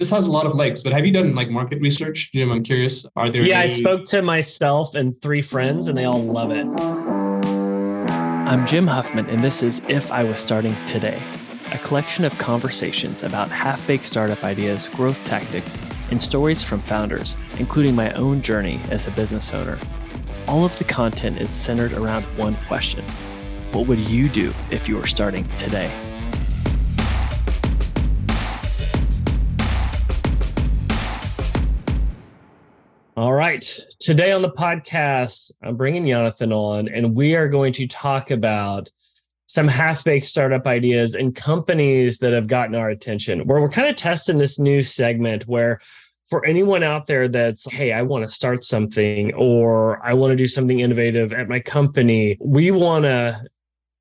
this has a lot of legs, but have you done like market research? Jim, I'm curious. Are there Yeah, any... I spoke to myself and three friends and they all love it. I'm Jim Huffman and this is If I Was Starting Today, a collection of conversations about half-baked startup ideas, growth tactics, and stories from founders, including my own journey as a business owner. All of the content is centered around one question. What would you do if you were starting today? All right. Today on the podcast, I'm bringing Jonathan on, and we are going to talk about some half baked startup ideas and companies that have gotten our attention. Where we're kind of testing this new segment where, for anyone out there that's, hey, I want to start something or I want to do something innovative at my company, we want to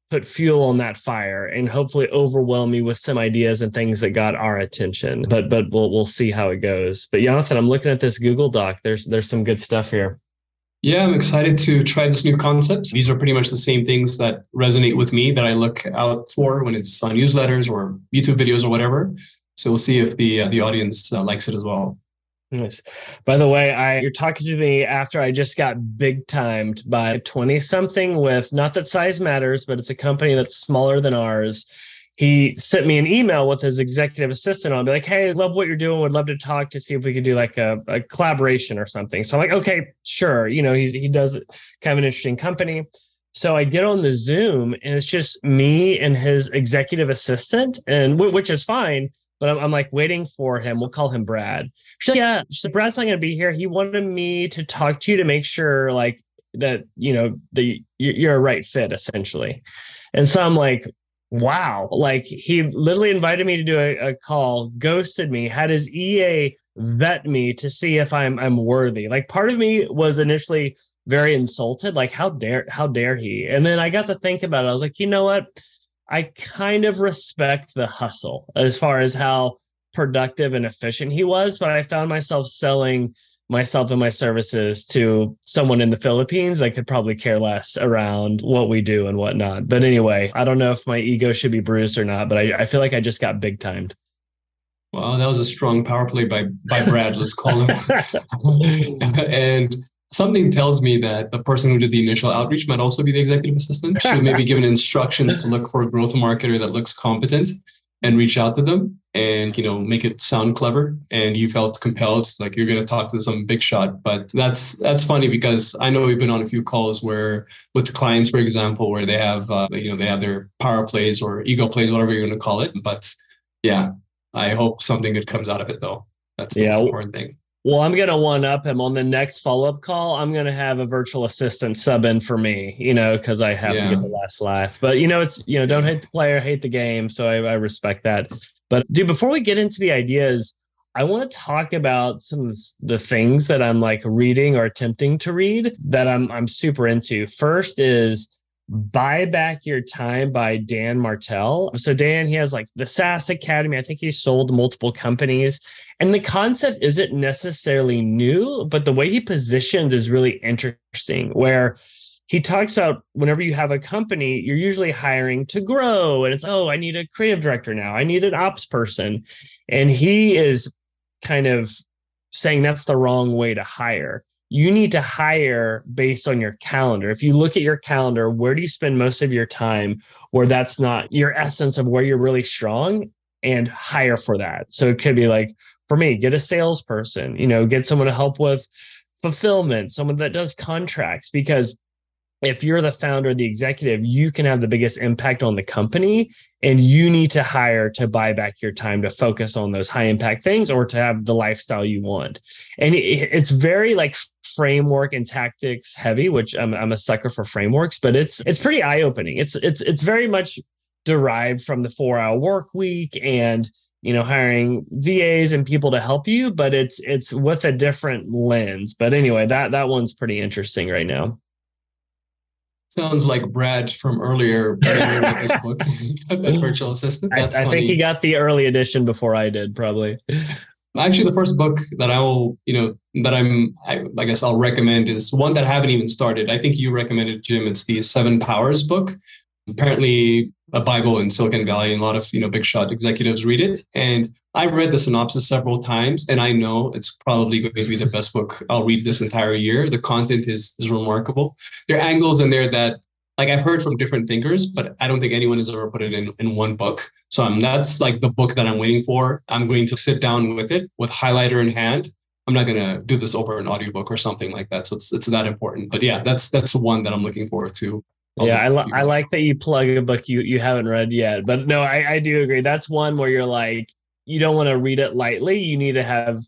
put fuel on that fire and hopefully overwhelm me with some ideas and things that got our attention. But but we'll we'll see how it goes. But Jonathan, I'm looking at this Google Doc. There's there's some good stuff here. Yeah, I'm excited to try this new concept. These are pretty much the same things that resonate with me that I look out for when it's on newsletters or YouTube videos or whatever. So we'll see if the uh, the audience uh, likes it as well. Nice. By the way, I you're talking to me after I just got big timed by 20 something with not that size matters, but it's a company that's smaller than ours. He sent me an email with his executive assistant. I'll be like, hey, love what you're doing. Would love to talk to see if we could do like a, a collaboration or something. So I'm like, okay, sure. You know, he's he does kind of an interesting company. So I get on the Zoom and it's just me and his executive assistant, and which is fine but I'm, I'm, like waiting for him. We'll call him Brad. She's like, yeah, she's like, Brad's not going to be here. He wanted me to talk to you to make sure like that, you know, the you're a right fit essentially. And so I'm like, wow, like he literally invited me to do a, a call, ghosted me, had his EA vet me to see if I'm I'm worthy. Like part of me was initially very insulted, like how dare how dare he? And then I got to think about it. I was like, you know what? I kind of respect the hustle as far as how productive and efficient he was, but I found myself selling myself and my services to someone in the Philippines that could probably care less around what we do and whatnot. But anyway, I don't know if my ego should be bruised or not, but I, I feel like I just got big timed. Well, that was a strong power play by by Brad. let's call him. and something tells me that the person who did the initial outreach might also be the executive assistant. She may be given instructions to look for a growth marketer that looks competent and reach out to them and you know make it sound clever and you felt compelled like you're going to talk to some big shot but that's that's funny because i know we've been on a few calls where with the clients for example where they have uh, you know they have their power plays or ego plays whatever you're going to call it but yeah i hope something good comes out of it though that's the yeah. most important thing well, I'm gonna one up him on the next follow up call. I'm gonna have a virtual assistant sub in for me, you know, because I have yeah. to get the last laugh. But you know, it's you know, don't hate the player, hate the game. So I, I respect that. But dude, before we get into the ideas, I want to talk about some of the things that I'm like reading or attempting to read that I'm I'm super into. First is Buy Back Your Time by Dan Martell. So, Dan, he has like the SaaS Academy. I think he's sold multiple companies. And the concept isn't necessarily new, but the way he positions is really interesting, where he talks about whenever you have a company, you're usually hiring to grow. And it's, oh, I need a creative director now, I need an ops person. And he is kind of saying that's the wrong way to hire you need to hire based on your calendar. If you look at your calendar, where do you spend most of your time where that's not your essence of where you're really strong and hire for that. So it could be like for me, get a salesperson, you know, get someone to help with fulfillment, someone that does contracts because if you're the founder, the executive, you can have the biggest impact on the company and you need to hire to buy back your time to focus on those high impact things or to have the lifestyle you want. And it's very like framework and tactics heavy, which I'm, I'm a sucker for frameworks, but it's it's pretty eye opening. It's it's it's very much derived from the four hour work week and you know hiring VAs and people to help you, but it's it's with a different lens. But anyway, that that one's pretty interesting right now. Sounds like Brad from earlier this book, virtual assistant. That's I, I think he got the early edition before I did, probably. Actually, the first book that I will, you know, that I'm, I, I guess I'll recommend is one that I haven't even started. I think you recommended, Jim. It's the Seven Powers book. Apparently, a Bible in Silicon Valley, and a lot of you know big shot executives read it. And I've read the synopsis several times, and I know it's probably going to be the best book I'll read this entire year. The content is is remarkable. There are angles in there that like I've heard from different thinkers, but I don't think anyone has ever put it in in one book. So um, that's like the book that I'm waiting for. I'm going to sit down with it with highlighter in hand. I'm not going to do this over an audiobook or something like that. So it's it's that important. But yeah, that's that's one that I'm looking forward to yeah, I, li- I like that you plug a book you you haven't read yet. But no, I, I do agree. That's one where you're like, you don't want to read it lightly. You need to have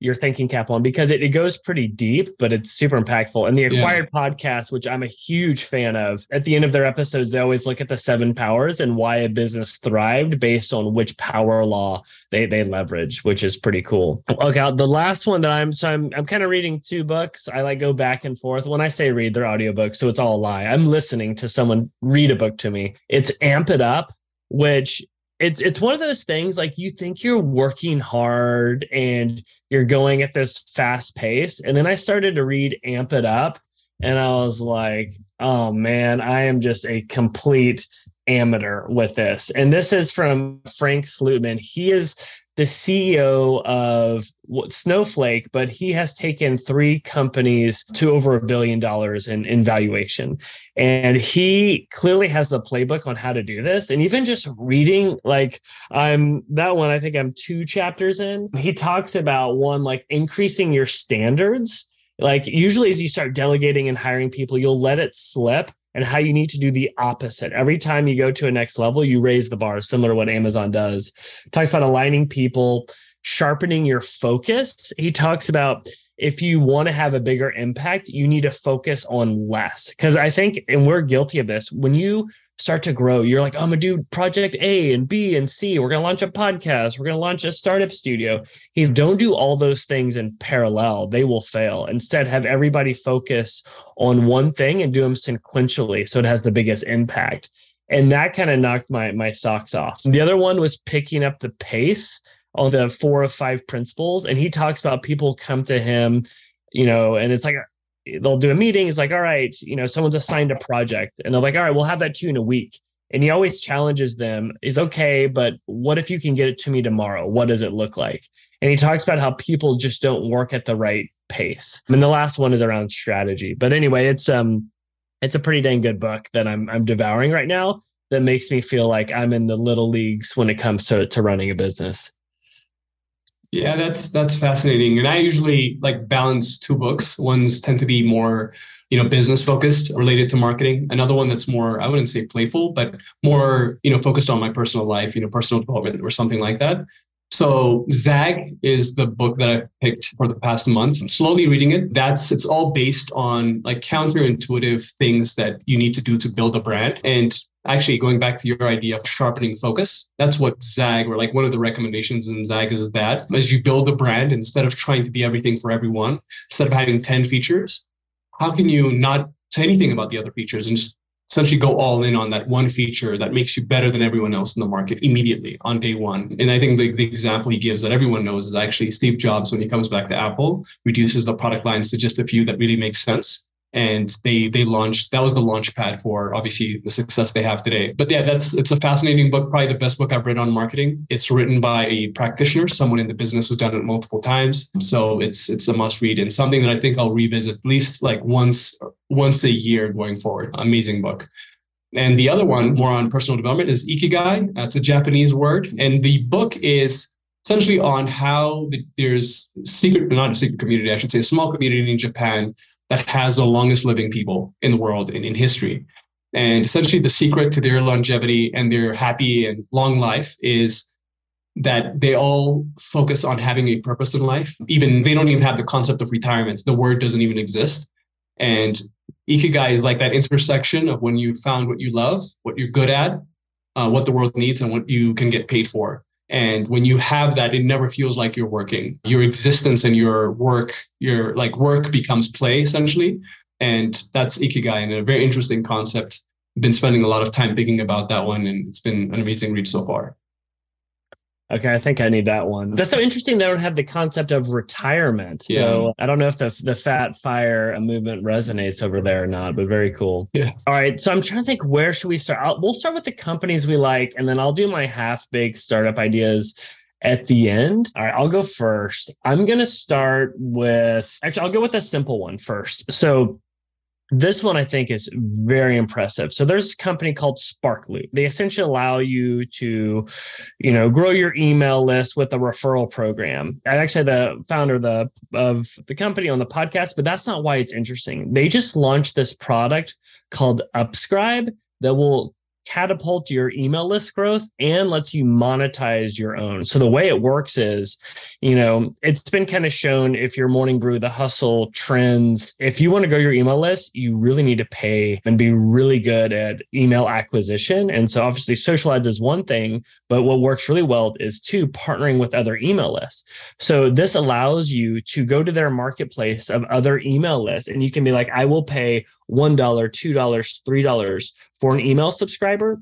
your thinking cap on because it, it goes pretty deep, but it's super impactful. And the Acquired yeah. podcast, which I'm a huge fan of, at the end of their episodes, they always look at the seven powers and why a business thrived based on which power law they they leverage, which is pretty cool. Okay, the last one that I'm so I'm I'm kind of reading two books. I like go back and forth. When I say read, they're audiobooks, so it's all a lie. I'm listening to someone read a book to me. It's Amp It Up, which it's it's one of those things like you think you're working hard and you're going at this fast pace. And then i started to read amp it up and i was like oh man i am just a complete amateur with this. And this is from frank slootman. He is the CEO of Snowflake, but he has taken three companies to over a billion dollars in, in valuation. And he clearly has the playbook on how to do this. And even just reading, like I'm that one, I think I'm two chapters in. He talks about one, like increasing your standards. Like usually as you start delegating and hiring people, you'll let it slip and how you need to do the opposite. Every time you go to a next level, you raise the bar, similar to what Amazon does. talks about aligning people, sharpening your focus. He talks about if you want to have a bigger impact, you need to focus on less. Because I think, and we're guilty of this, when you start to grow. You're like, I'm gonna do project A and B and C. We're gonna launch a podcast. We're gonna launch a startup studio. He's don't do all those things in parallel. They will fail. Instead, have everybody focus on one thing and do them sequentially so it has the biggest impact. And that kind of knocked my my socks off. The other one was picking up the pace on the four of five principles. And he talks about people come to him, you know, and it's like they'll do a meeting. It's like, all right, you know, someone's assigned a project, and they're like, all right, we'll have that to you in a week. And he always challenges them is okay, but what if you can get it to me tomorrow? What does it look like? And he talks about how people just don't work at the right pace. And the last one is around strategy. But anyway, it's um it's a pretty dang good book that I'm I'm devouring right now that makes me feel like I'm in the little leagues when it comes to to running a business. Yeah, that's that's fascinating. And I usually like balance two books. One's tend to be more, you know, business focused, related to marketing. Another one that's more, I wouldn't say playful, but more, you know, focused on my personal life, you know, personal development or something like that. So Zag is the book that I picked for the past month. I'm slowly reading it. That's it's all based on like counterintuitive things that you need to do to build a brand. And actually going back to your idea of sharpening focus that's what zag or like one of the recommendations in zag is that as you build a brand instead of trying to be everything for everyone instead of having 10 features how can you not say anything about the other features and just essentially go all in on that one feature that makes you better than everyone else in the market immediately on day one. And I think the, the, example he gives that everyone knows is actually Steve Jobs, when he comes back to Apple, reduces the product lines to just a few that really make sense and they they launched that was the launch pad for obviously the success they have today. But yeah that's it's a fascinating book probably the best book i've read on marketing. It's written by a practitioner someone in the business who's done it multiple times. So it's it's a must read and something that i think i'll revisit at least like once once a year going forward. Amazing book. And the other one more on personal development is ikigai. That's a japanese word. And the book is essentially on how the, there's secret not a secret community i should say a small community in japan that has the longest living people in the world in, in history. And essentially, the secret to their longevity and their happy and long life is that they all focus on having a purpose in life. Even they don't even have the concept of retirement. The word doesn't even exist. And ikigai is like that intersection of when you found what you love, what you're good at, uh, what the world needs, and what you can get paid for. And when you have that, it never feels like you're working. Your existence and your work, your like work becomes play essentially. And that's Ikigai and a very interesting concept. Been spending a lot of time thinking about that one and it's been an amazing read so far. Okay, I think I need that one. That's so interesting. They don't have the concept of retirement. Yeah. So I don't know if the the Fat Fire movement resonates over there or not, but very cool. Yeah. All right. So I'm trying to think where should we start? I'll, we'll start with the companies we like, and then I'll do my half baked startup ideas at the end. All right, I'll go first. I'm going to start with actually, I'll go with a simple one first. So this one I think is very impressive. So there's a company called Sparkloop. They essentially allow you to, you know, grow your email list with a referral program. I actually the founder of the of the company on the podcast, but that's not why it's interesting. They just launched this product called Upscribe that will catapult your email list growth and lets you monetize your own. So the way it works is, you know, it's been kind of shown if your morning brew, the hustle trends, if you want to grow your email list, you really need to pay and be really good at email acquisition. And so obviously social ads is one thing, but what works really well is two, partnering with other email lists. So this allows you to go to their marketplace of other email lists and you can be like, I will pay $1, $2, $3 for an email subscriber.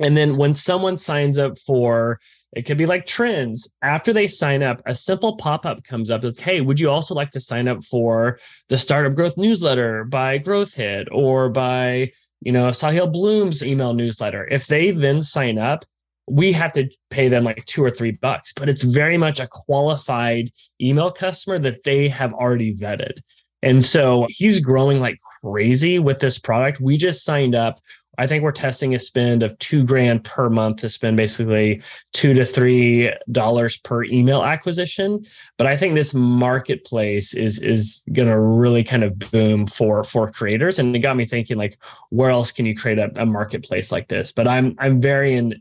And then when someone signs up for, it could be like trends, after they sign up, a simple pop up comes up that's, hey, would you also like to sign up for the Startup Growth newsletter by Growth Hit or by, you know, Sahil Bloom's email newsletter? If they then sign up, we have to pay them like two or three bucks, but it's very much a qualified email customer that they have already vetted. And so he's growing like crazy with this product. We just signed up. I think we're testing a spend of two grand per month to spend basically two to three dollars per email acquisition. But I think this marketplace is is gonna really kind of boom for for creators. And it got me thinking like, where else can you create a, a marketplace like this? But I'm I'm very in,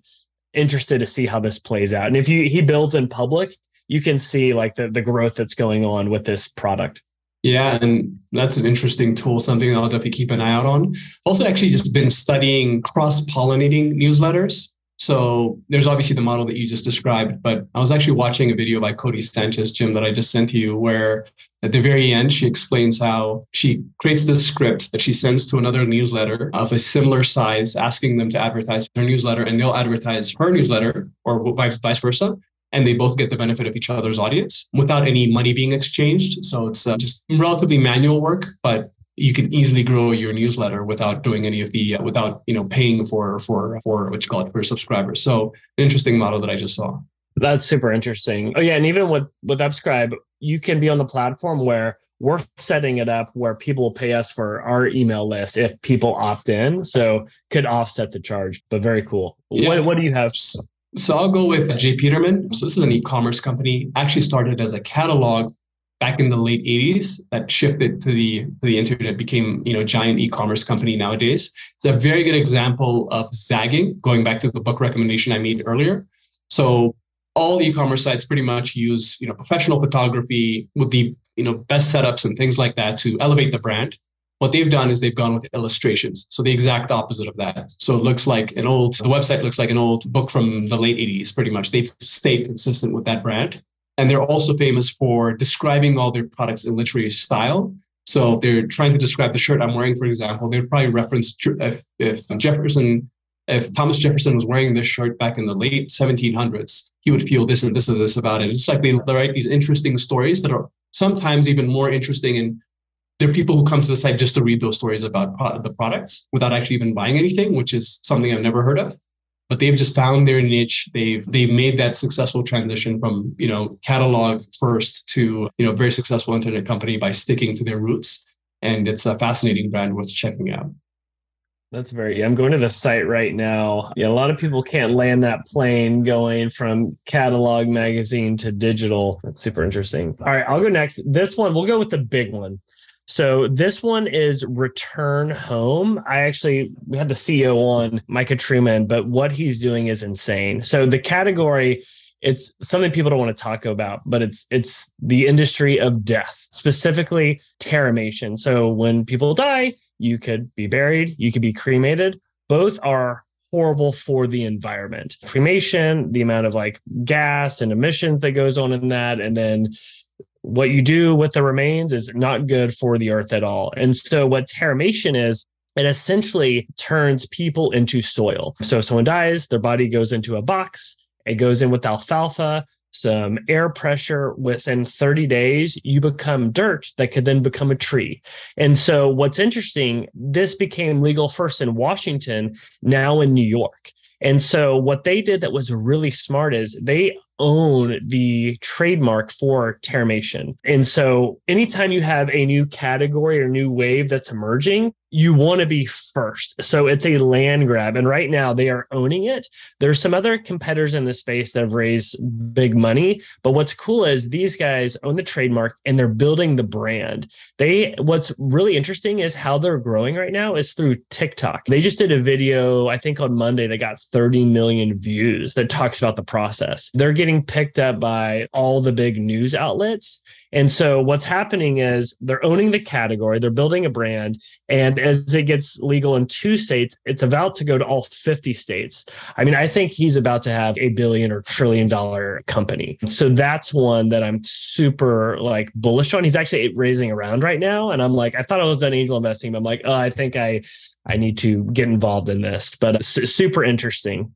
interested to see how this plays out. And if you he builds in public, you can see like the the growth that's going on with this product. Yeah, and that's an interesting tool, something I'll definitely keep an eye out on. Also, actually, just been studying cross pollinating newsletters. So there's obviously the model that you just described, but I was actually watching a video by Codie Sanchez, Jim, that I just sent to you, where at the very end, she explains how she creates this script that she sends to another newsletter of a similar size, asking them to advertise her newsletter, and they'll advertise her newsletter or vice, vice versa and they both get the benefit of each other's audience without any money being exchanged. So it's uh, just relatively manual work, but you can easily grow your newsletter without doing any of the uh, without you know paying for for for what you call it for subscribers. So interesting model that I just saw. That's super interesting. Oh yeah, and even with with Upscribe, you can be on the platform where we're setting it up where people will pay us for our email list if people opt in. So could offset the charge, but very cool. Yeah. What, what do you have? So I'll go with uh, J. Peterman. So this is an e-commerce company. Actually started as a catalog back in the late 80s that shifted to the to the internet, became you know giant e-commerce company nowadays. It's a very good example of zagging, going back to the book recommendation I made earlier. So all e-commerce sites pretty much use you know professional photography with the you know best setups and things like that to elevate the brand. What they've done is they've gone with illustrations. So the exact opposite of that. So it looks like an old, the website looks like an old book from the late 80s, pretty much. They've stayed consistent with that brand. And they're also famous for describing all their products in literary style. So if they're trying to describe the shirt I'm wearing, for example, they'd probably reference if, if Jefferson, if Thomas Jefferson was wearing this shirt back in the late 1700s, he would feel this and this and this about it. It's like they write these interesting stories that are sometimes even more interesting and there are people who come to the site just to read those stories about the products without actually even buying anything, which is something I've never heard of. But they've just found their niche. They've they've made that successful transition from you know catalog first to you know very successful internet company by sticking to their roots. And it's a fascinating brand worth checking out. That's very. I'm going to the site right now. Yeah, a lot of people can't land that plane going from catalog magazine to digital. That's super interesting. All right, I'll go next. This one, we'll go with the big one. So this one is Return Home. I actually we had the CEO on Micah Truman, but what he's doing is insane. So the category it's something people don't want to talk about, but it's it's the industry of death, specifically terramation. So when people die, you could be buried, you could be cremated. Both are horrible for the environment. Cremation, the amount of like gas and emissions that goes on in that, and then what you do with the remains is not good for the earth at all. And so, what terramation is, it essentially turns people into soil. So, if someone dies, their body goes into a box, It goes in with alfalfa, some air pressure within 30 days you become dirt that could then become a tree and so what's interesting this became legal first in washington now in new york and so what they did that was really smart is they own the trademark for terramation. And so anytime you have a new category or new wave that's emerging, you want to be first. So it's a land grab. And right now they are owning it. There's some other competitors in the space that have raised big money. But what's cool is these guys own the trademark and they're building the brand. They what's really interesting is how they're growing right now is through TikTok. They just did a video, I think on Monday, they got 30 million views that talks about the process. They're getting picked up by all the big news outlets. And so what's happening is they're owning the category, they're building a brand. And as it gets legal in two states, it's about to go to all 50 states. I mean, I think he's about to have a billion or trillion dollar company. So that's one that I'm super like bullish on. He's actually raising around right now. And I'm like, I thought I was done angel investing, but I'm like, oh, I think I I need to get involved in this. But uh, super interesting.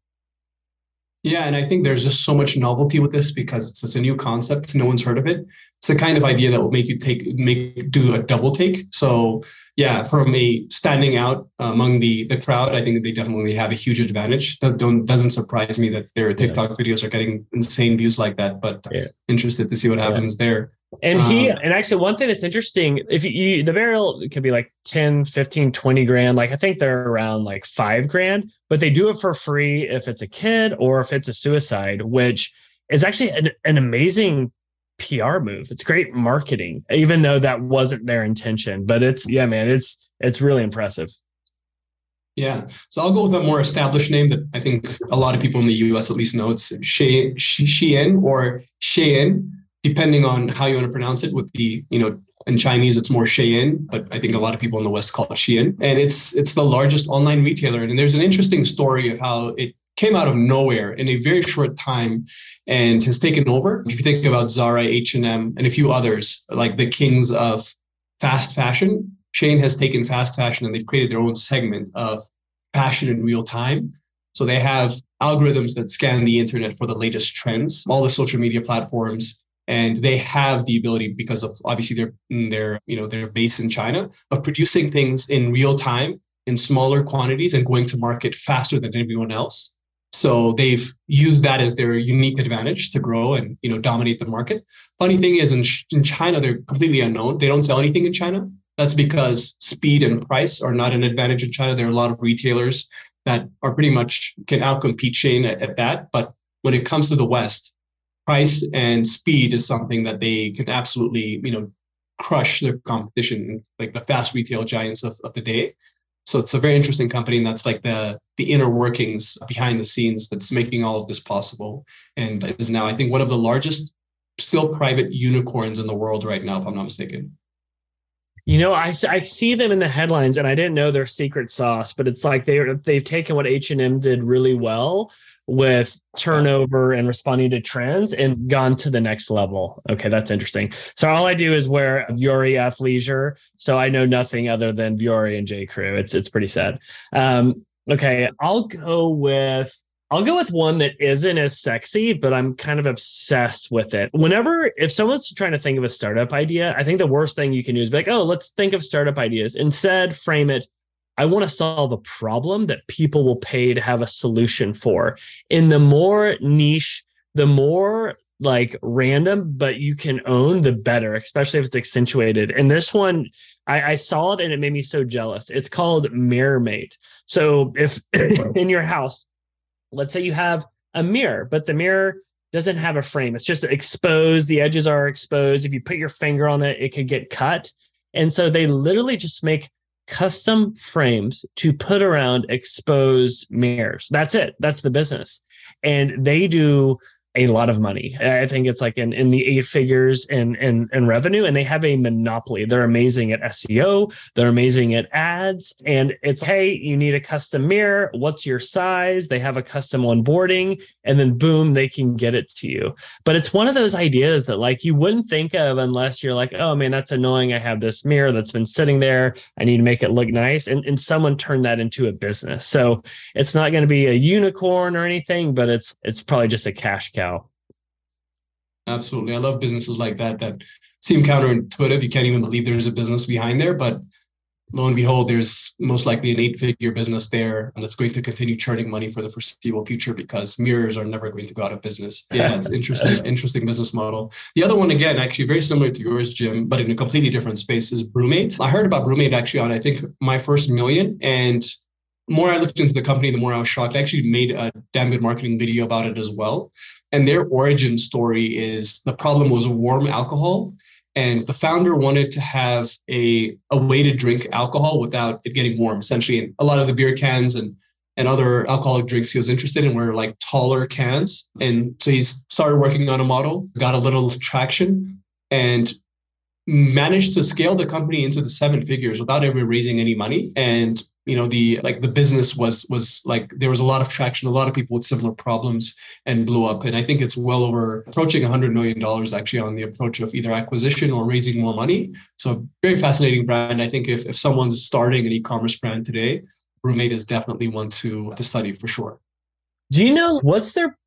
Yeah, and I think there's just so much novelty with this because it's just a new concept. No one's heard of it. It's the kind of idea that will make you take make do a double take. So yeah, from a standing out among the the crowd, I think they definitely have a huge advantage. That don't doesn't surprise me that their TikTok yeah. videos are getting insane views like that. But yeah. interested to see what happens yeah. there. And he, um, and actually, one thing that's interesting, if you, you, the barrel could be like 10, 15, 20 grand, like I think they're around like five grand, but they do it for free if it's a kid or if it's a suicide, which is actually an, an amazing PR move. It's great marketing, even though that wasn't their intention. But it's, yeah, man, it's, it's really impressive. Yeah. So I'll go with a more established name that I think a lot of people in the US at least know. It's Shein or Shein depending on how you want to pronounce it, would be, you know, in Chinese it's more Shein, but I think a lot of people in the West call it Shein. And it's it's the largest online retailer. And there's an interesting story of how it came out of nowhere in a very short time and has taken over. If you think about Zara, H&M, and a few others, like the kings of fast fashion, Shein has taken fast fashion and they've created their own segment of fashion in real time. So they have algorithms that scan the internet for the latest trends, all the social media platforms, and they have the ability because of obviously their mm, their you know their base in China of producing things in real time in smaller quantities and going to market faster than everyone else. So they've used that as their unique advantage to grow and you know dominate the market. Funny thing is, in, in China, they're completely unknown. They don't sell anything in China. That's because speed and price are not an advantage in China. There are a lot of retailers that are pretty much can outcompete Shein at, at that. But when it comes to the West, price and speed is something that they can absolutely, you know, crush their competition, like the fast retail giants of, of the day. So it's a very interesting company, and that's like the the inner workings behind the scenes that's making all of this possible, and is now I think one of the largest still private unicorns in the world right now, if I'm not mistaken. You know, I, I see them in the headlines, and I didn't know their secret sauce, but it's like they they've taken what H and M did really well, with turnover and responding to trends and gone to the next level. Okay, that's interesting. So all I do is wear Vuori athleisure, so I know nothing other than Vuori and J Crew. It's it's pretty sad. Um, okay, I'll go with I'll go with one that isn't as sexy, but I'm kind of obsessed with it. Whenever, if someone's trying to think of a startup idea, I think the worst thing you can do is be like, oh, let's think of startup ideas. Instead, frame it I want to solve a problem that people will pay to have a solution for. In the more niche, the more like random, but you can own, the better, especially if it's accentuated. And this one, I, I saw it and it made me so jealous. It's called Mirror Mate. So if in your house, let's say you have a mirror, but the mirror doesn't have a frame, it's just exposed, the edges are exposed. If you put your finger on it, it could get cut. And so they literally just make custom frames to put around exposed mirrors. That's it. That's the business. And they do a lot of money. I think it's like in, in the eight figures in, in, in revenue, and they have a monopoly. They're amazing at SEO, they're amazing at ads. And it's, hey, you need a custom mirror. What's your size? They have a custom onboarding, and then boom, they can get it to you. But it's one of those ideas that like you wouldn't think of unless you're like, oh man, that's annoying. I have this mirror that's been sitting there. I need to make it look nice. And, and someone turned that into a business. So it's not going to be a unicorn or anything, but it's it's probably just a cash cow cow. Absolutely. I love businesses like that that seem counterintuitive. You can't even believe there's a business behind there, but lo and behold, there's most likely an eight figure business there and that's going to continue churning money for the foreseeable future because mirrors are never going to go out of business. Yeah, it's interesting, interesting business model. The other one, again, actually very similar to yours, Jim, but in a completely different space is Brewmate. I heard about Brewmate actually on, I think, my first million. And more I looked into the company, the more I was shocked. I actually made a damn good marketing video about it as well. And their origin story is the problem was warm alcohol. And the founder wanted to have a, a way to drink alcohol without it getting warm, essentially. And a lot of the beer cans and, and other alcoholic drinks he was interested in were like taller cans. And so he started working on a model, got a little traction, and managed to scale the company into the seven figures without ever raising any money. And you know the like the business was was like there was a lot of traction a lot of people with similar problems and blew up. And i think it's well over approaching 100 million dollars actually on the approach of either acquisition or raising more money. So very fascinating brand. I think if, if someone's starting an e-commerce brand today Brewmate is definitely one to to study for sure. Do you know what's their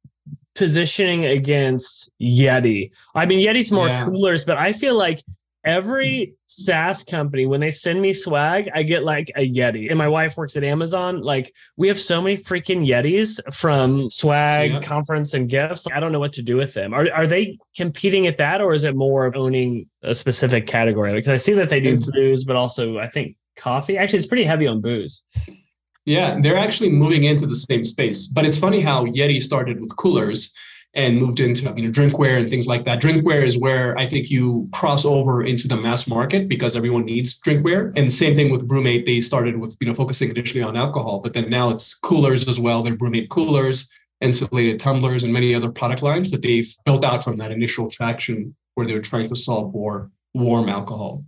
positioning against yeti? I mean yeti's more yeah. coolers but i feel like every SaaS company, when they send me swag, I get like a Yeti. And my wife works at Amazon. Like we have so many freaking Yetis from swag, yeah. conference, and gifts. I don't know what to do with them. Are, are they competing at that or is it more of owning a specific category? Because I see that they do booze, but also I think coffee. Actually, it's pretty heavy on booze. Yeah, they're actually moving into the same space. But it's funny how Yeti started with coolers and moved into you know drinkware and things like that. Drinkware is where I think you cross over into the mass market because everyone needs drinkware. And same thing with Brewmate. They started with you know focusing initially on alcohol, but then now it's coolers as well. They're Brewmate coolers, insulated tumblers, and many other product lines that they've built out from that initial traction where they're trying to solve for warm alcohol.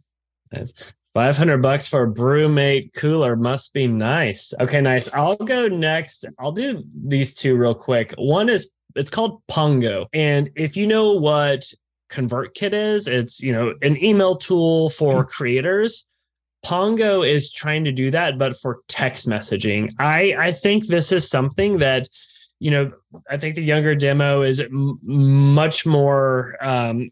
Nice. 500 bucks for a brewmate cooler must be nice. Okay, nice. I'll go next. I'll do these two real quick. One is it's called Pongo. And if you know what ConvertKit is, it's you know an email tool for mm-hmm. creators. Pongo is trying to do that, but for text messaging. I I think this is something that you know I think the younger demo is m- much more um,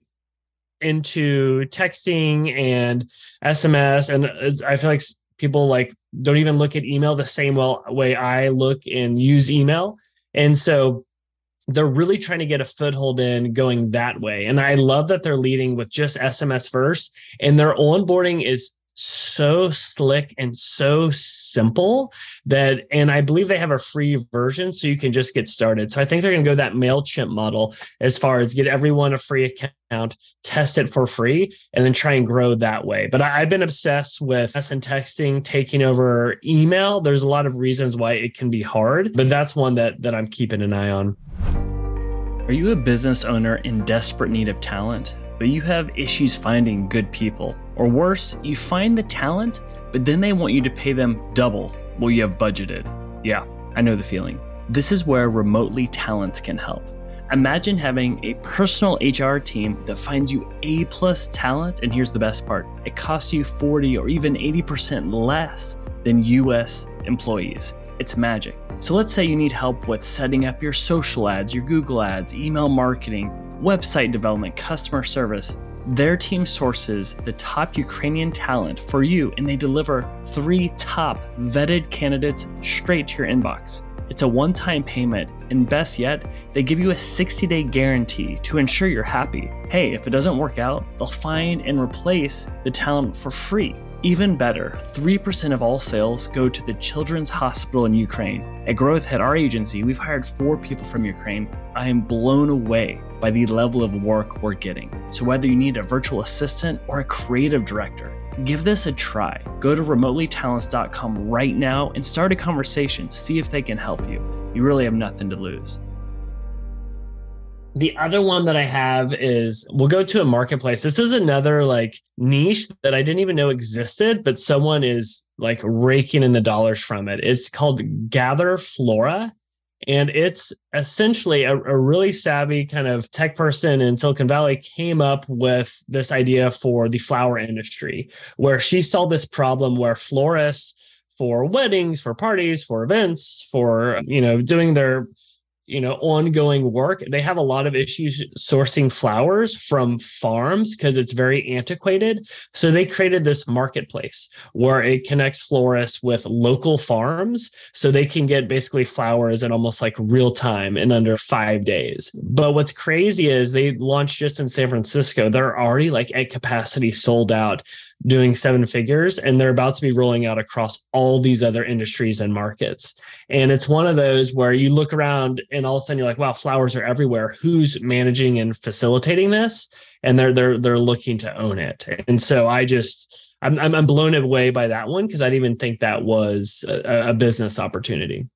into texting and SMS, and I feel like people like don't even look at email the same well way I look and use email. And so they're really trying to get a foothold in going that way. And I love that they're leading with just SMS first. And their onboarding is so slick and so simple that and I believe they have a free version so you can just get started. So I think they're going to go that Mailchimp model as far as get everyone a free account, test it for free and then try and grow that way. But I, have been obsessed with and texting taking over email. There's a lot of reasons why it can be hard, but that's one that that I'm keeping an eye on. Are you a business owner in desperate need of talent, but you have issues finding good people? Or worse, you find the talent, but then they want you to pay them double what you have budgeted. Yeah, I know the feeling. This is where Remotely Talents can help. Imagine having a personal HR team that finds you A plus talent, and here's the best part it costs you 40 or even 80% less than US employees. It's magic. So let's say you need help with setting up your social ads, your Google ads, email marketing, website development, customer service. Their team sources the top Ukrainian talent for you and they deliver three top vetted candidates straight to your inbox. It's a one time payment, and best yet, they give you a 60 day guarantee to ensure you're happy. Hey, if it doesn't work out, they'll find and replace the talent for free. Even better, 3% of all sales go to the Children's Hospital in Ukraine. At Growth Hit, our agency, we've hired four people from Ukraine. I am blown away by the level of work we're getting. So, whether you need a virtual assistant or a creative director, give this a try. Go to remotelytalents.com right now and start a conversation. See if they can help you. You really have nothing to lose. The other one that I have is we'll go to a marketplace. This is another like niche that I didn't even know existed, but someone is like raking in the dollars from it. It's called Gather Flora. And it's essentially a, a, really savvy kind of tech person in Silicon Valley came up with this idea for the flower industry, where she saw this problem where florists for weddings, for parties, for events, for you know doing their you know ongoing work. They have a lot of issues sourcing flowers from farms because it's very antiquated. So they created this marketplace where it connects florists with local farms so they can get basically flowers in almost like real time in under five days. But what's crazy is they launched just in san francisco. They're already like at capacity sold out doing seven figures and they're about to be rolling out across all these other industries and markets. And it's one of those where you look around and all of a sudden you're like, wow, flowers are everywhere. Who's managing and facilitating this? And they're they're they're looking to own it. And so I just I'm I'm blown away by that one because I didn't even think that was a, a business opportunity.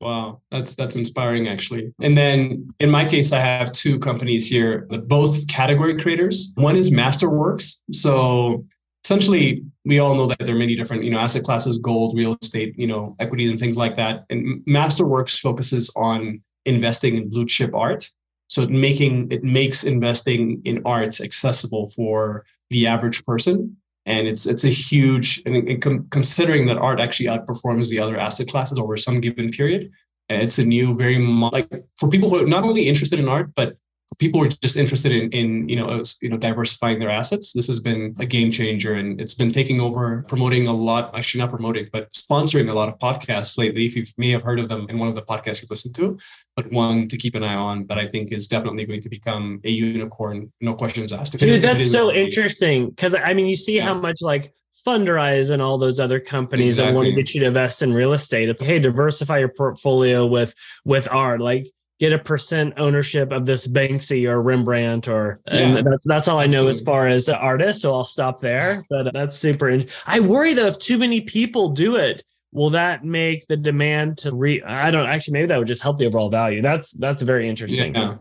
Wow, that's that's inspiring actually. And then in my case, I have two companies here, both category creators. One is Masterworks. So essentially, mm-hmm. we all know that there are many different, you know, asset classes, gold, real estate, you know, equities and things like that. And Masterworks focuses on investing in blue chip art. So it making it makes investing in art accessible for the average person and it's it's a huge and, com- considering that art actually outperforms the other asset classes over some given period it's a new very like for people who are not only interested in art but people were just interested in in you know you know diversifying their assets this has been a game changer and it's been taking over promoting a lot actually not promoting but sponsoring a lot of podcasts lately if you may have heard of them in one of the podcasts you listened to but one to keep an eye on that i think is definitely going to become a unicorn no questions asked dude that's so interesting because i mean you see yeah. how much like Fundrise and all those other companies exactly. that want to get you to invest in real estate. It's hey, diversify your portfolio with with art. Like get a percent ownership of this Banksy or Rembrandt or yeah, and that's that's all I know absolutely. as far as the artist. So I'll stop there. But that's super. In- I worry though if too many people do it, will that make the demand to re? I don't actually. Maybe that would just help the overall value. That's that's very interesting. Yeah.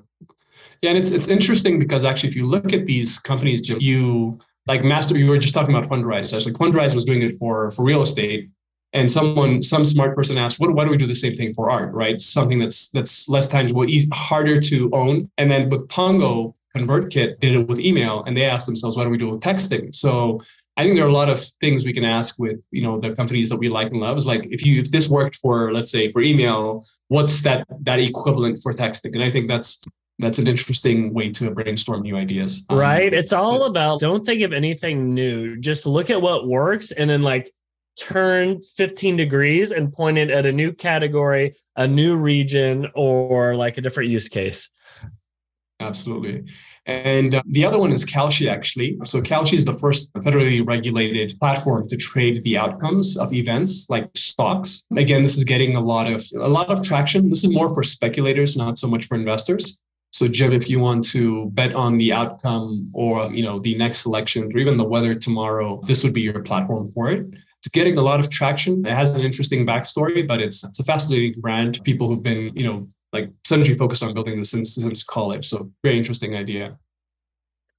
Yeah, and it's it's interesting because actually, if you look at these companies, you like Master. You were just talking about Fundrise. Actually, Fundrise was doing it for for real estate, and someone some smart person asked what why don't we do the same thing for art right something that's that's less tangible easy, harder to own and then with pongo convertkit did it with email and they asked themselves why don't we do it with texting so i think there are a lot of things we can ask with you know the companies that we like and love is like if you if this worked for let's say for email what's that that equivalent for texting and i think that's that's an interesting way to brainstorm new ideas. Right. Um, it's all about don't think of anything new. Just look at what works and then like turn 15 degrees and pointed at a new category, a new region, or like a different use case. Absolutely. And uh, the other one is Kalshi, actually. So, Kalshi is the first federally regulated platform to trade the outcomes of events like stocks. Again, this is getting a lot of a lot of traction. This is more for speculators, not so much for investors. So, Jim, if you want to bet on the outcome or you know the next election or even the weather tomorrow, this would be your platform for it. It's getting a lot of traction. It has an interesting backstory, but it's it's a fascinating brand. People who've been, you know, like essentially focused on building this since since college. So very interesting idea.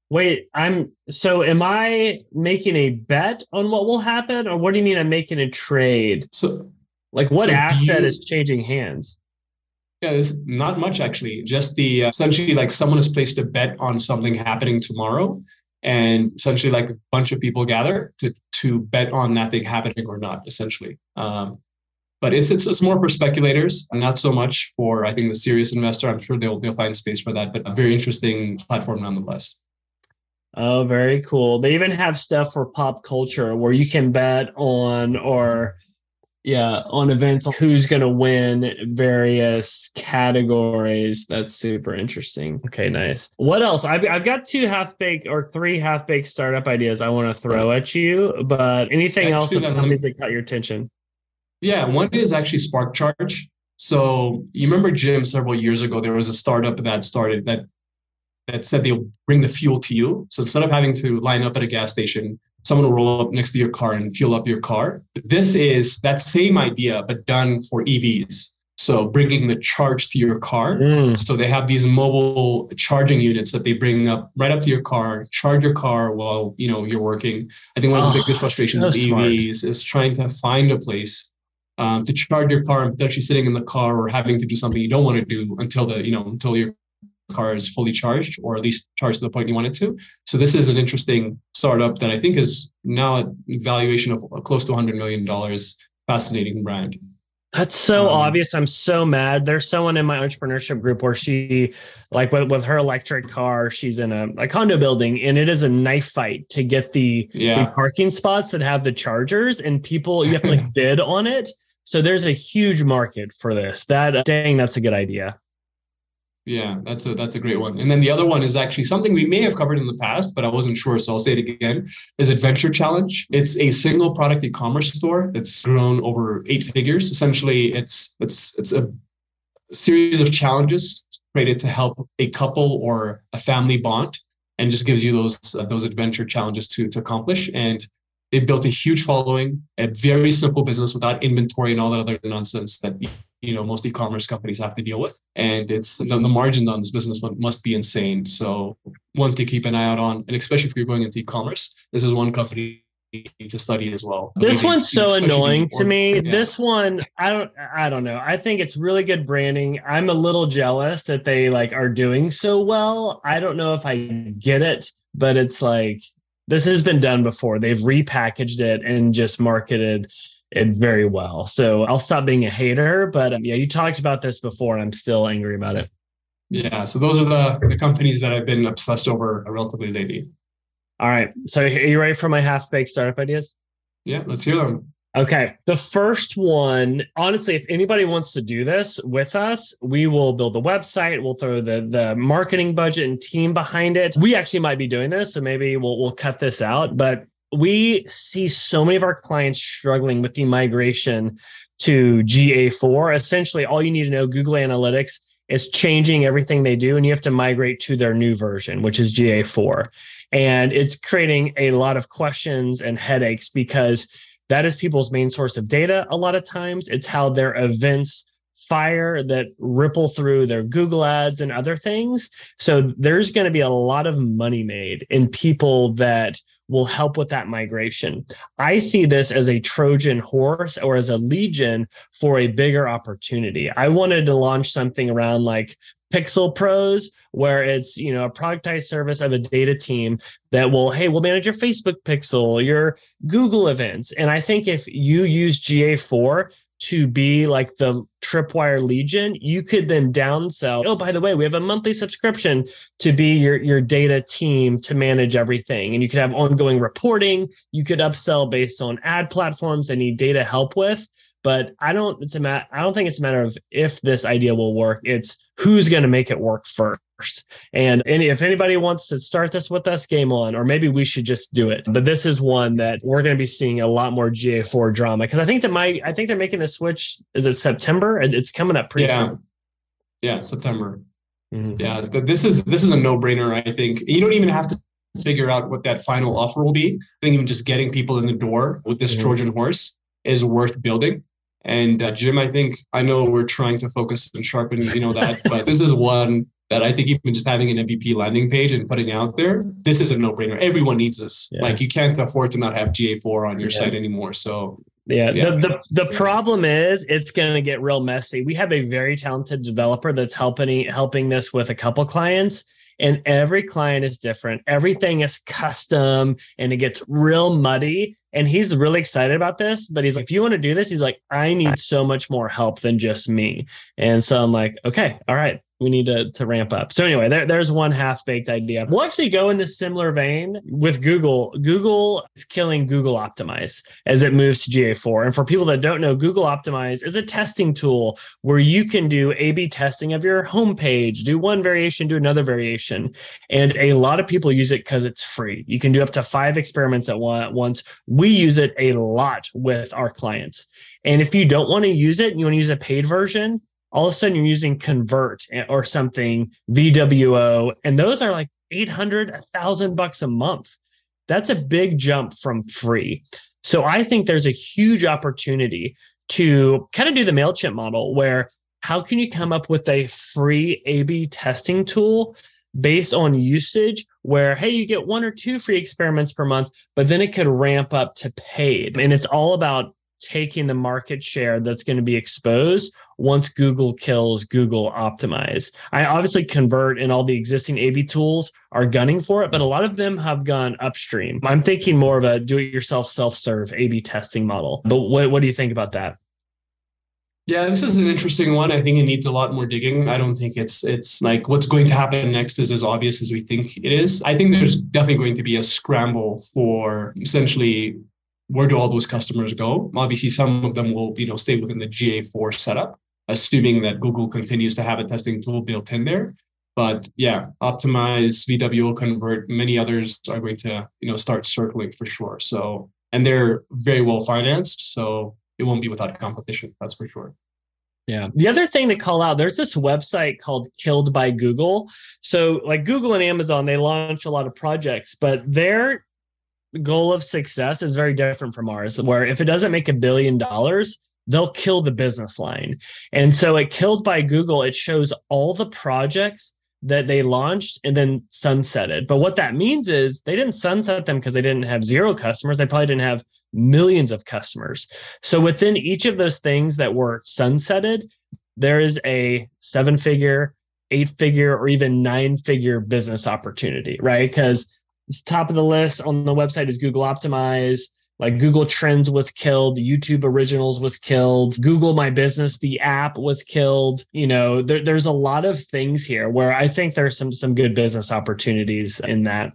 Wait, I'm so am I making a bet on what will happen, or what do you mean I'm making a trade? So like what so asset you, is changing hands? Yeah, there's not much actually. Just the uh, essentially like someone has placed a bet on something happening tomorrow, and essentially like a bunch of people gather to to bet on that thing happening or not essentially. Um, but it's, it's it's more for speculators and not so much for i think the serious investor. I'm sure they'll they'll find space for that but a very interesting platform nonetheless. Oh very cool. They even have stuff for pop culture where you can bet on or yeah on events who's going to win various categories. That's super interesting. Okay nice. What else? I've, I've got two half baked or three half baked startup ideas i want to throw at you but anything else that companies that caught your attention? Yeah one is actually spark charge. So you remember jim several years ago there was a startup that started that that said they'll bring the fuel to you. So instead of having to line up at a gas station someone will roll up next to your car and fuel up your car. This is that same idea, but done for EVs. So bringing the charge to your car. Mm. So they have these mobile charging units that they bring up right up to your car, charge your car while you know you're working. I think one of the oh, biggest frustrations so with EVs is trying to find a place um, to charge your car and potentially sitting in the car or having to do something you don't want to do until the you know until your car is fully charged or at least charged to the point you want it to. So this is an interesting startup that I think is now a valuation of close to 100 million dollars. Fascinating brand. That's so um, obvious. I'm so mad. There's someone in my entrepreneurship group where she, like with, with her electric car, she's in a, a, condo building and it is a knife fight to get the, yeah. the parking spots that have the chargers and people, you have to like bid on it. So there's a huge market for this. That dang, that's a good idea. Yeah, that's a that's a great one. And then the other one is actually something we may have covered in the past, but I wasn't sure, so I'll say it again. Is Adventure Challenge? It's a single product e-commerce store that's grown over eight figures. Essentially, it's it's it's a series of challenges created to help a couple or a family bond, and just gives you those uh, those adventure challenges to to accomplish. And they built a huge following, a very simple business without inventory and all that other nonsense that you know most e-commerce companies have to deal with and it's the, the margin on this business must be insane so one to keep an eye out on and especially if you're going into e-commerce this is one company to study as well. This one's so annoying to me. Yeah. This one, I don't, I don't know. I think it's really good branding. I'm a little jealous that they like are doing so well. I don't know if I get it, but it's like this has been done before. They've repackaged it and just marketed it very well. So I'll stop being a hater. But um, yeah, you talked about this before, and I'm still angry about it. Yeah. So those are the, the companies that I've been obsessed over relatively lately. All right. So are you ready for my half baked startup ideas? Yeah, let's hear them. Okay. The first one, honestly, if anybody wants to do this with us, we will build the website. We'll throw the the marketing budget and team behind it. We actually might be doing this, so maybe we'll we'll cut this out. But we see so many of our clients struggling with the migration to GA4. Essentially, all you need to know Google Analytics is changing everything they do, and you have to migrate to their new version, which is GA4. And it's creating a lot of questions and headaches because that is people's main source of data a lot of times. It's how their events fire that ripple through their Google ads and other things. So there's going to be a lot of money made in people that will help with that migration. I see this as a Trojan horse or as a lead gen for a bigger opportunity. I wanted to launch something around like Pixel Pros, where it's you know a productized service of a data team that will hey we'll manage your Facebook pixel, your Google events, and I think if you use GA4 to be like the tripwire lead gen you could then downsell. Oh by the way we have a monthly subscription to be your your data team to manage everything. And you could have ongoing reporting. You could upsell based on ad platforms that need data help with. But i don't it's a mat i don't think it's a matter of if this idea will work. It's who's going to make it work first and any, if anybody wants to start this with us, game on, or maybe we should just do it. But this is one that we're going to be seeing a lot more GA4 drama because I think that my I think they're making the switch. Is it September? It's coming up pretty yeah. soon. Yeah, September. Mm-hmm. Yeah, this is this is a no brainer. I think you don't even have to figure out what that final offer will be. I think even just getting people in the door with this mm-hmm. Trojan horse is worth building. And uh, Jim, I think I know we're trying to focus and sharpen, you know that, but this is one that I think even just having an MVP landing page and putting out there, this is a no brainer. Everyone needs this. Yeah. Like you can't afford to not have GA4 on your yeah. site anymore. So yeah, yeah the the, the problem is it's going to get real messy. We have a very talented developer that's helping helping this with a couple clients and every client is different. Everything is custom and it gets real muddy. And he's really excited about this, but he's like, if you want to do this, he's like, I need so much more help than just me. And so I'm like, okay, all right, we need to, to ramp up. So anyway, there, there's one half baked idea. We'll actually go in this similar vein with Google. Google is killing Google Optimize as it moves to GA4. And for people that don't know, Google Optimize is a testing tool where you can do A/B testing of your homepage, do one variation, do another variation, and a lot of people use it because it's free. You can do up to five experiments at once. We use it a lot with our clients. And if you don't want to use it, you want to use a paid version, all of a sudden you're using convert or something VWO, and those are like 800, 1000 bucks a month. That's a big jump from free. So I think there's a huge opportunity to kind of do the MailChimp model where how can you come up with a free A B testing tool based on usage where, hey, you get one or two free experiments per month, but then it could ramp up to paid. And it's all about taking the market share that's going to be exposed once Google kills Google Optimize. I obviously convert and all the existing AB tools are gunning for it, but a lot of them have gone upstream. I'm thinking more of a do it yourself self serve AB testing model. But what, what do you think about that? Yeah, this is an interesting one. I think it needs a lot more digging. I don't think it's it's like what's going to happen next is as obvious as we think it is. I think there's definitely going to be a scramble for essentially where do all those customers go? Obviously, some of them will you know stay within the GA4 setup, assuming that Google continues to have a testing tool built in there. But yeah, optimize, VWO convert, many others are going to you know start circling for sure. So and they're very well financed, so it won't be without competition. That's for sure. Yeah. The other thing to call out, there's this website called Killed by Google. So, like Google and Amazon, they launch a lot of projects, but their goal of success is very different from ours, where if it doesn't make a billion dollars, they'll kill the business line. And so, it Killed by Google, it shows all the projects that they launched and then sunsetted. But what that means is they didn't sunset them because they didn't have zero customers. They probably didn't have millions of customers. So within each of those things that were sunsetted, there is a seven figure, eight figure, or even nine figure business opportunity, right? Because top of the list on the website is Google Optimize. Like Google Trends was killed, YouTube Originals was killed, Google My Business, the app was killed. You know, there, there's a lot of things here where I think there's some some good business opportunities in that.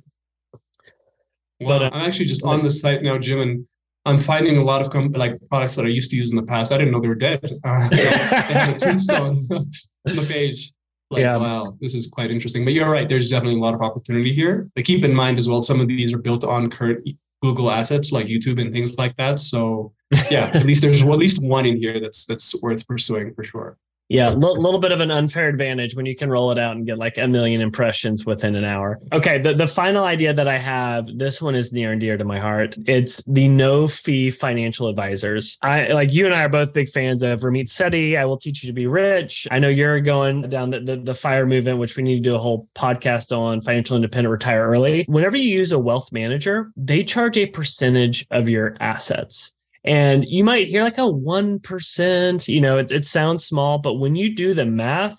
Well, but, uh, I'm actually just on the site now, Jim, and I'm finding a lot of com- like products that I used to use in the past. I didn't know they were dead. Uh, they have a tombstone on the page. Like, yeah. wow, this is quite interesting. But you're right. There's definitely a lot of opportunity here. But keep in mind as well, some of these are built on current Google assets like YouTube and things like that. So yeah, at least there's at least one in here that's that's worth pursuing for sure. Yeah, a l- little bit of an unfair advantage when you can roll it out and get like a million impressions within an hour. Okay, the, the final idea that I have, this one is near and dear to my heart. It's the no fee financial advisors. I like you and I are both big fans of Ramit Sethi. I will teach you to be rich. I know you're going down the, the, the fire movement, which we need to do a whole podcast on financial independent retire early. Whenever you use a wealth manager, they charge a percentage of your assets. And you might hear like a 1%, you know, it, it sounds small, but when you do the math,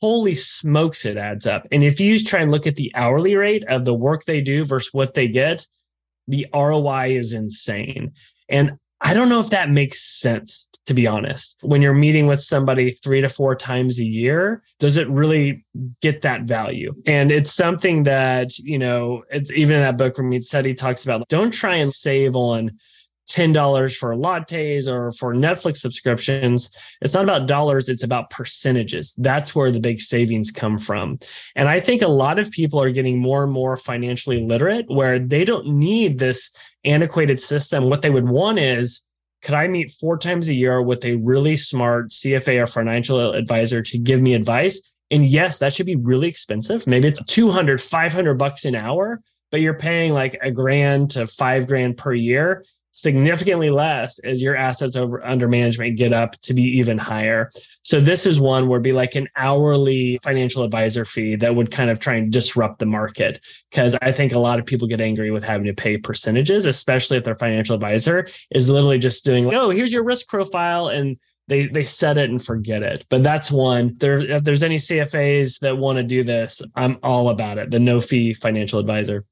holy smokes, it adds up. And if you try and look at the hourly rate of the work they do versus what they get, the ROI is insane. And I don't know if that makes sense, to be honest. When you're meeting with somebody three to four times a year, does it really get that value? And it's something that, you know, it's even in that book from Sethi talks about don't try and save on $10 for lattes or for Netflix subscriptions. It's not about dollars, it's about percentages. That's where the big savings come from. And I think a lot of people are getting more and more financially literate where they don't need this antiquated system. What they would want is could I meet four times a year with a really smart CFA or financial advisor to give me advice? And yes, that should be really expensive. Maybe it's 200, 500 bucks an hour, but you're paying like a grand to five grand per year significantly less as your assets over under management get up to be even higher. So this is one where be like an hourly financial advisor fee that would kind of try and disrupt the market because I think a lot of people get angry with having to pay percentages, especially if their financial advisor is literally just doing like, oh, here's your risk profile and they they set it and forget it. But that's one. There, if there's any CFAs that want to do this, I'm all about it. The no fee financial advisor.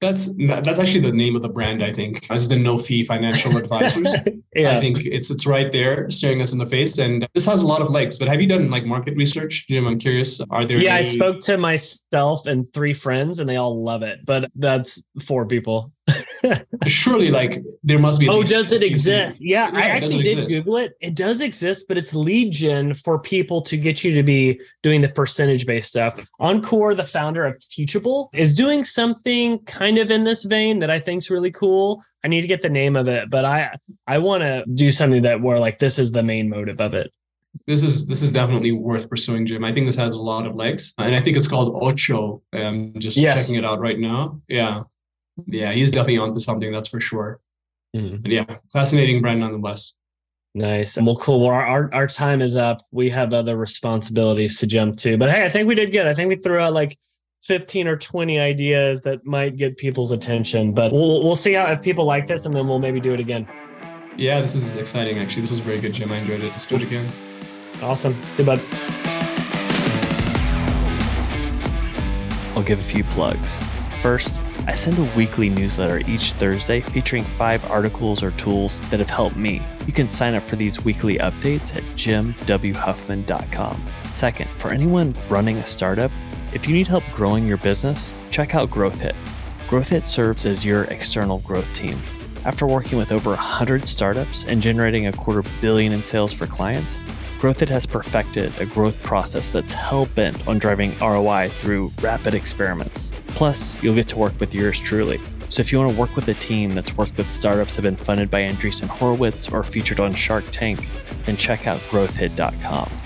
That's that's actually the name of the brand, I think, as the no fee financial advisors. yeah. I think it's it's right there staring us in the face. And this has a lot of legs. But have you done like market research, Jim? I'm curious. Are there Yeah, any... I spoke to myself and three friends and they all love it. But that's four people. Surely, like there must be. Oh, does it exist? Yeah, yeah, I actually did exist. Google it. It does exist, but it's lead gen for people to get you to be doing the percentage based stuff. Ankur, the founder of Teachable, is doing something kind of in this vein that I think is really cool. I need to get the name of it, but I I want to do something that where like this is the main motive of it this is this is definitely worth pursuing, Jim. I think this has a lot of legs, and I think it's called Ocho. I'm just yes. checking it out right now. Yeah, yeah, he's definitely onto something. That's for sure. Mm-hmm. But yeah, fascinating brand nonetheless. Nice. Well, cool. Well, our, our time is up. We have other responsibilities to jump to. But hey, I think we did good. I think we threw out like 15 or 20 ideas that might get people's attention. But we'll, we'll see how if people like this and then we'll maybe do it again. Yeah, this is exciting actually. This was very good, Jim. I enjoyed it. Let's do it again. Awesome. See you, bud. I'll give a few plugs. First, I send a weekly newsletter each Thursday featuring five articles or tools that have helped me. You can sign up for these weekly updates at jimwhuffman.com. Second, for anyone running a startup, if you need help growing your business, check out GrowthHit. GrowthHit serves as your external growth team. After working with over 100 startups and generating a quarter billion in sales for clients, GrowthHit has perfected a growth process that's hell bent on driving ROI through rapid experiments. Plus, you'll get to work with yours truly. So if you want to work with a team that's worked with startups that have been funded by Andreessen Horowitz or featured on Shark Tank, then check out growthhit.com.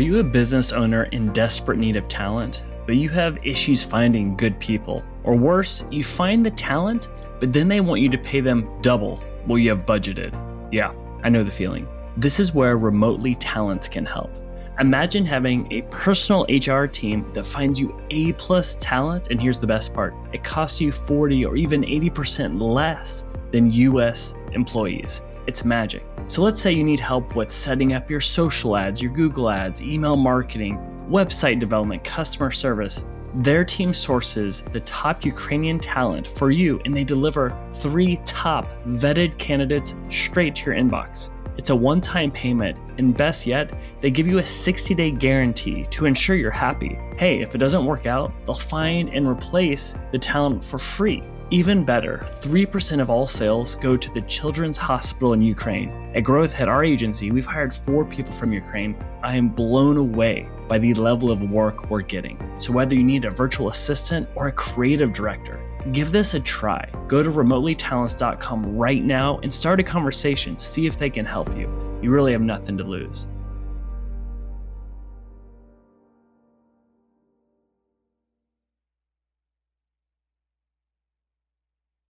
Are you a business owner in desperate need of talent, but you have issues finding good people? Or worse, you find the talent, but then they want you to pay them double what you have budgeted. Yeah, I know the feeling. This is where Remotely Talents can help. Imagine having a personal HR team that finds you A plus talent, and here's the best part it costs you 40 or even 80% less than US employees. It's magic. So let's say you need help with setting up your social ads, your Google ads, email marketing, website development, customer service. Their team sources the top Ukrainian talent for you and they deliver three top vetted candidates straight to your inbox. It's a one time payment, and best yet, they give you a 60 day guarantee to ensure you're happy. Hey, if it doesn't work out, they'll find and replace the talent for free. Even better, 3% of all sales go to the Children's Hospital in Ukraine. At GrowthHit, our agency, we've hired four people from Ukraine. I am blown away by the level of work we're getting. So, whether you need a virtual assistant or a creative director, give this a try. Go to remotelytalents.com right now and start a conversation. See if they can help you. You really have nothing to lose.